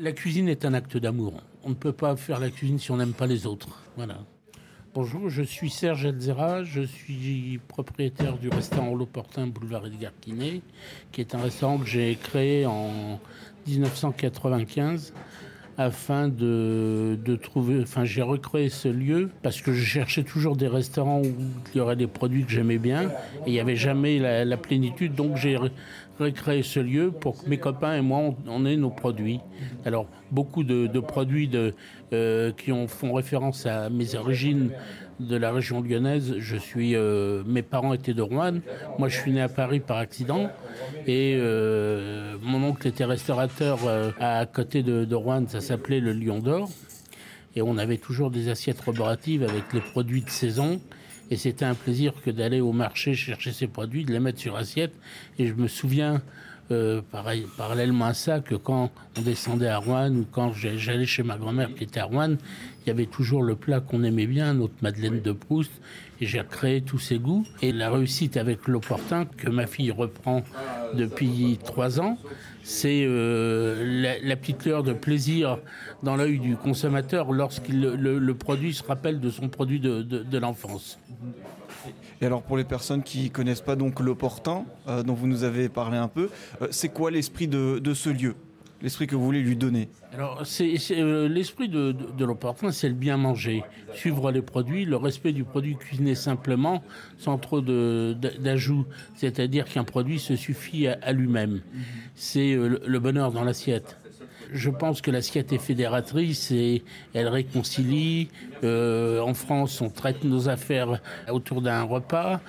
La cuisine est un acte d'amour. On ne peut pas faire la cuisine si on n'aime pas les autres. Bonjour, je suis Serge Elzera, je suis propriétaire du restaurant L'Opportun boulevard Edgar Quinet, qui est un restaurant que j'ai créé en 1995 afin de, trouver, enfin j'ai recréé ce lieu parce que je cherchais toujours des restaurants où il y aurait des produits que j'aimais bien et il n'y avait jamais la, la plénitude, recréé ce lieu pour que mes copains et moi on, on ait nos produits. Alors beaucoup de, produits euh, qui ont, font référence à mes origines de la région lyonnaise. Je suis, euh, mes parents étaient de Rouen. Moi, je suis né à Paris par accident et euh, mon oncle était restaurateur à côté de, de Rouen. Ça s'appelait le Lion d'Or et on avait toujours des assiettes roboratives avec les produits de saison. Et c'était un plaisir que d'aller au marché chercher ces produits, de les mettre sur assiette. Et je me souviens, euh, pareil, parallèlement à ça, que quand on descendait à Rouen ou quand j'allais chez ma grand-mère qui était à Rouen, il y avait toujours le plat qu'on aimait bien, notre Madeleine de Proust. Et j'ai créé tous ces goûts. Et la réussite avec l'opportun que ma fille reprend depuis trois ans, c'est euh, la, petite lueur de plaisir dans l'œil du consommateur lorsqu'il le, produit se rappelle de son produit de, l'enfance. Et alors pour les personnes qui connaissent pas donc l'opportun, euh, dont vous nous avez parlé un peu, euh, c'est quoi l'esprit de ce lieu? L'esprit que vous voulez lui donner Alors, c'est euh, l'esprit de, de, c'est le bien manger, suivre les produits, le respect du produit cuisiné simplement, sans trop d'ajouts. C'est-à-dire qu'un produit se suffit à, lui-même. C'est euh, le bonheur dans l'assiette. Je pense que l'assiette est fédératrice et elle réconcilie. Euh, en France, on traite nos affaires autour d'un repas.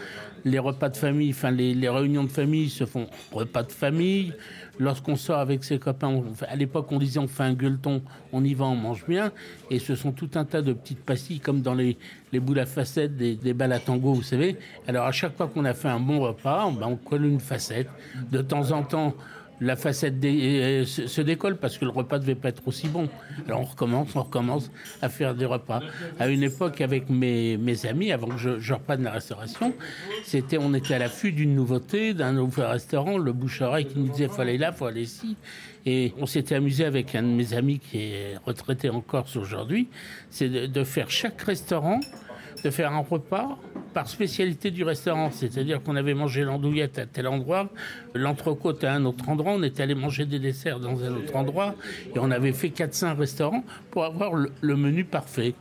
Les repas de famille, enfin les, réunions de famille se font repas de famille. Lorsqu'on sort avec ses copains, à l'époque on disait on fait un gueuleton, on y va, on mange bien. Et ce sont tout un tas de petites pastilles comme dans les, les boules à facettes des, balles à tango, vous savez. Alors à chaque fois qu'on a fait un bon repas, ben, on colle une facette. De temps en temps, la facette se, décolle parce que le repas devait pas être aussi bon. Alors on recommence, on recommence à faire des repas. À une époque, avec mes, amis, avant que je, je reprenne la restauration, c'était, on était à l'affût d'une nouveauté, d'un nouveau restaurant, le bouche-oreille qui nous disait faut aller là, faut aller ici. Et on s'était amusé avec un de mes amis qui est retraité en Corse aujourd'hui, c'est de faire chaque restaurant, de faire un repas par spécialité du restaurant. C'est-à-dire qu'on avait mangé l'andouillette à tel endroit, l'entrecôte à un autre endroit, on était allé manger des desserts dans un autre endroit, et on avait fait 4-5 restaurants pour avoir le, le menu parfait.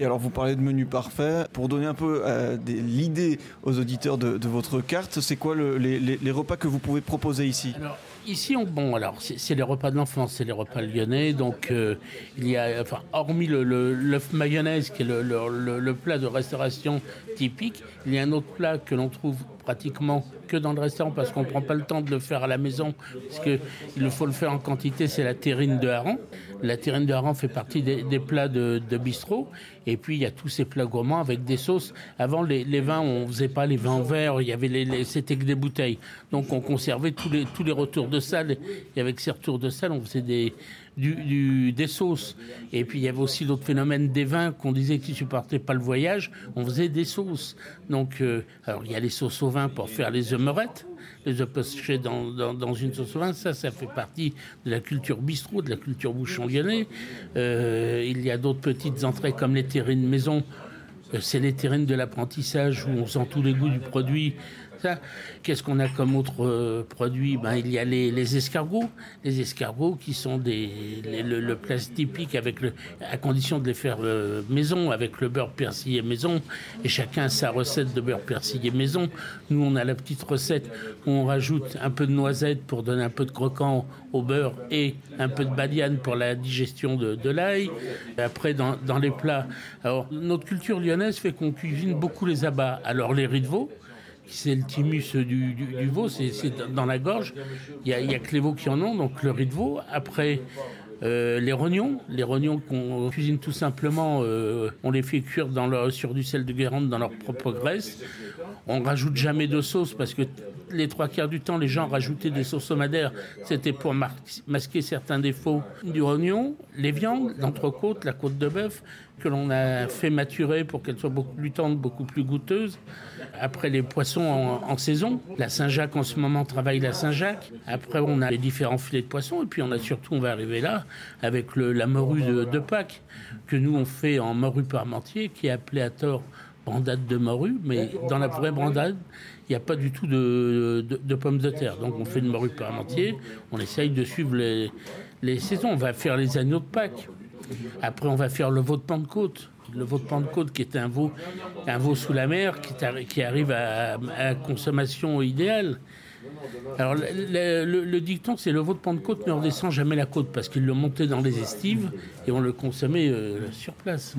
Et alors vous parlez de menu parfait. Pour donner un peu euh, l'idée aux auditeurs de, de votre carte, c'est quoi le- les, les- les repas que vous pouvez proposer ici? Alors, ici, on, bon, alors, c'est les repas de l'enfance, c'est les repas lyonnais. Donc, euh, il y a, enfin, hormis le, le- l'œuf mayonnaise, qui est le plat de restauration typique, il y a un autre plat que l'on trouve pratiquement que dans le restaurant parce qu'on prend pas le temps de le faire à la maison, parce que il faut le faire en quantité, c'est la terrine de hareng. La terrine de hareng fait partie des, plats de, bistrot. Et puis, il y a tous ces plats gourmands avec des sauces. Avant, les, vins, on faisait pas les vins verre, il y avait les- c'était que des bouteilles. Donc, on conservait tous les, tous les retours de salle. Et avec ces retours de salle, on faisait des, du, des sauces. Et puis, il y avait aussi l'autre phénomène des vins qu'on disait qui supportaient pas le voyage. On faisait des sauces. Donc, euh, alors, il y a les sauces au vin pour faire les œumerettes. Les œufs pochés dans, dans, dans une sauce au vin, ça, ça fait partie de la culture bistrot, de la culture bouchon lyonnais. Euh, il y a d'autres petites entrées comme les terrines maison. Euh, C'est les terrines de l'apprentissage où on sent tous les goûts du produit. Qu'est-ce qu'on a comme autre euh, produit? Ben il y a les, escargots, les escargots qui sont le, le plat typique avec à condition de les faire euh, maison avec le beurre persillé maison et chacun a sa recette de beurre persillé maison. Nous on a la petite recette où on rajoute un peu de noisette pour donner un peu de croquant au beurre et un peu de badiane pour la digestion de, l'ail. Après dans, dans les plats, alors notre culture lyonnaise fait qu'on cuisine beaucoup les abats. Alors les riz de veau c'est le thymus du, veau, c'est dans la gorge. Il y a, que les veaux qui en ont, donc le riz de veau. Après, euh, les rognons, les rognons qu'on cuisine tout simplement, euh, on les fait cuire sur du sel de Guérande dans leur propre graisse. On rajoute jamais de sauce parce que les trois quarts du temps, les gens rajoutaient des sauces somadaires. C'était pour masquer certains défauts du rognon, les viandes, l'entrecôte, la côte de bœuf, que l'on a fait maturer pour qu'elle soit beaucoup plus tendre, beaucoup plus goûteuse. Après les poissons en, saison, la Saint-Jacques en ce moment travaille la Saint-Jacques. Après on a les différents filets de poissons et puis on a surtout, on va arriver là avec la morue de, de, Pâques que nous on fait en morue parmentier qui est appelée à tort brandade de morue, mais dans la vraie brandade, il n'y a pas du tout de, de, pommes de terre. Donc on fait une morue parmentier, on essaye de suivre les, les saisons. On va faire les agneaux de Pâques. Après, on va faire le veau de Pentecôte. Le veau de Pentecôte, qui est un veau, un veau sous la mer, qui, qui arrive à, à, consommation idéale. Alors, le, dicton, c'est le veau de Pentecôte ne redescend jamais la côte parce qu'il le montait dans les estives et on le consommait euh, sur place.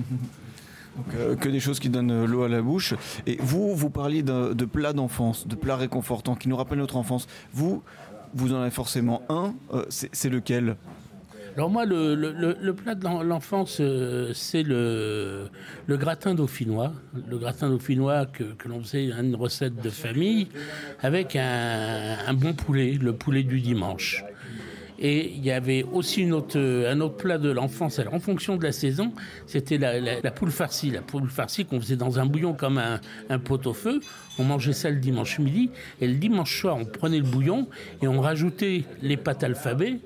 Euh, que des choses qui donnent euh, l'eau à la bouche. Et vous, vous parliez de, plats d'enfance, de plats réconfortants qui nous rappellent notre enfance. Vous, vous en avez forcément un. c'est lequel? Alors moi, le, plat de l'enfance, euh, c'est le, gratin dauphinois. Le gratin dauphinois que, l'on faisait une recette de famille avec un, bon poulet, le poulet du dimanche. Et il y avait aussi autre, un autre plat de l'enfance. Alors en fonction de la saison, c'était la, poule farcie. La poule farcie qu'on faisait dans un bouillon comme un, pot-au-feu. On mangeait ça le dimanche midi. Et le dimanche soir, on prenait le bouillon et on rajoutait les pâtes alphabet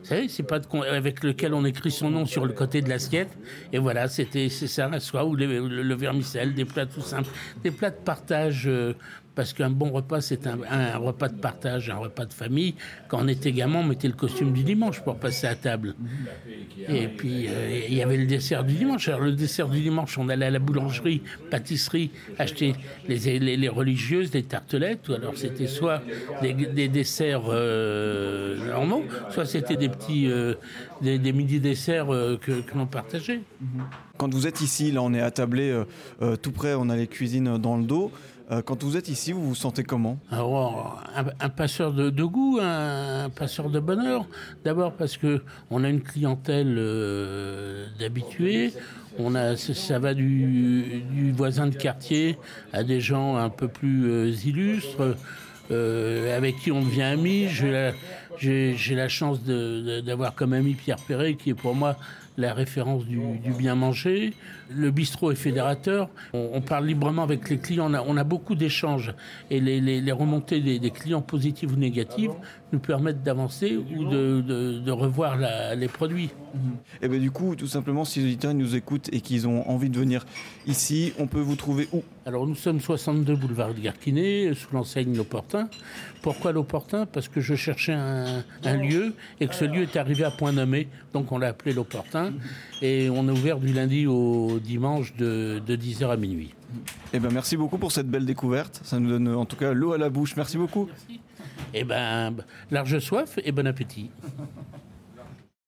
vous savez, c'est pas avec lequel on écrit son nom sur le côté de l'assiette. Et voilà, c'était ça la soie ou le, le, vermicelle, des plats tout simples, des plats de partage euh, parce qu'un bon repas, c'est un, repas de partage, un repas de famille. Quand on était gamin, on mettait le costume du dimanche pour passer à table. Et puis, euh, il y avait le dessert du dimanche. Alors, le dessert du dimanche, on allait à la boulangerie, pâtisserie, acheter les, les, religieuses, des tartelettes, ou alors c'était soit des, desserts euh, normaux, soit c'était des petits, euh, des, midi-desserts que, que l'on partageait. Quand vous êtes ici, là, on est attablé tout près, on a les cuisines dans le dos. Euh, quand vous êtes ici, vous vous sentez comment? Alors, un, passeur de, goût, un, passeur de bonheur. D'abord parce que on a une clientèle euh, d'habitués. On a, ça va du, voisin de quartier à des gens un peu plus euh, illustres. avec qui on devient la, chance d'avoir comme ami Pierre Perret, qui est pour moi la référence du, bien manger. Le bistrot est fédérateur. On, parle librement avec les clients. On a, beaucoup d'échanges. Et les, remontées des, clients positifs ou négatifs nous permettent d'avancer ou de, revoir les produits. Et eh bien du coup, tout simplement, si les auditeurs nous écoutent et qu'ils ont envie de venir ici, on peut vous trouver où? Alors nous sommes 62 boulevard de Garquinet, sous l'enseigne L'Opportun. Pourquoi L'Opportun? Parce que je cherchais un, un, lieu et que ce lieu est arrivé à point nommé. Donc on l'a appelé L'Opportun. Et on est ouvert du lundi au dimanche de, 10h à minuit. Eh ben, merci beaucoup pour cette belle découverte. Ça nous donne en tout cas l'eau à la bouche. Merci beaucoup. Eh ben, large soif et bon appétit.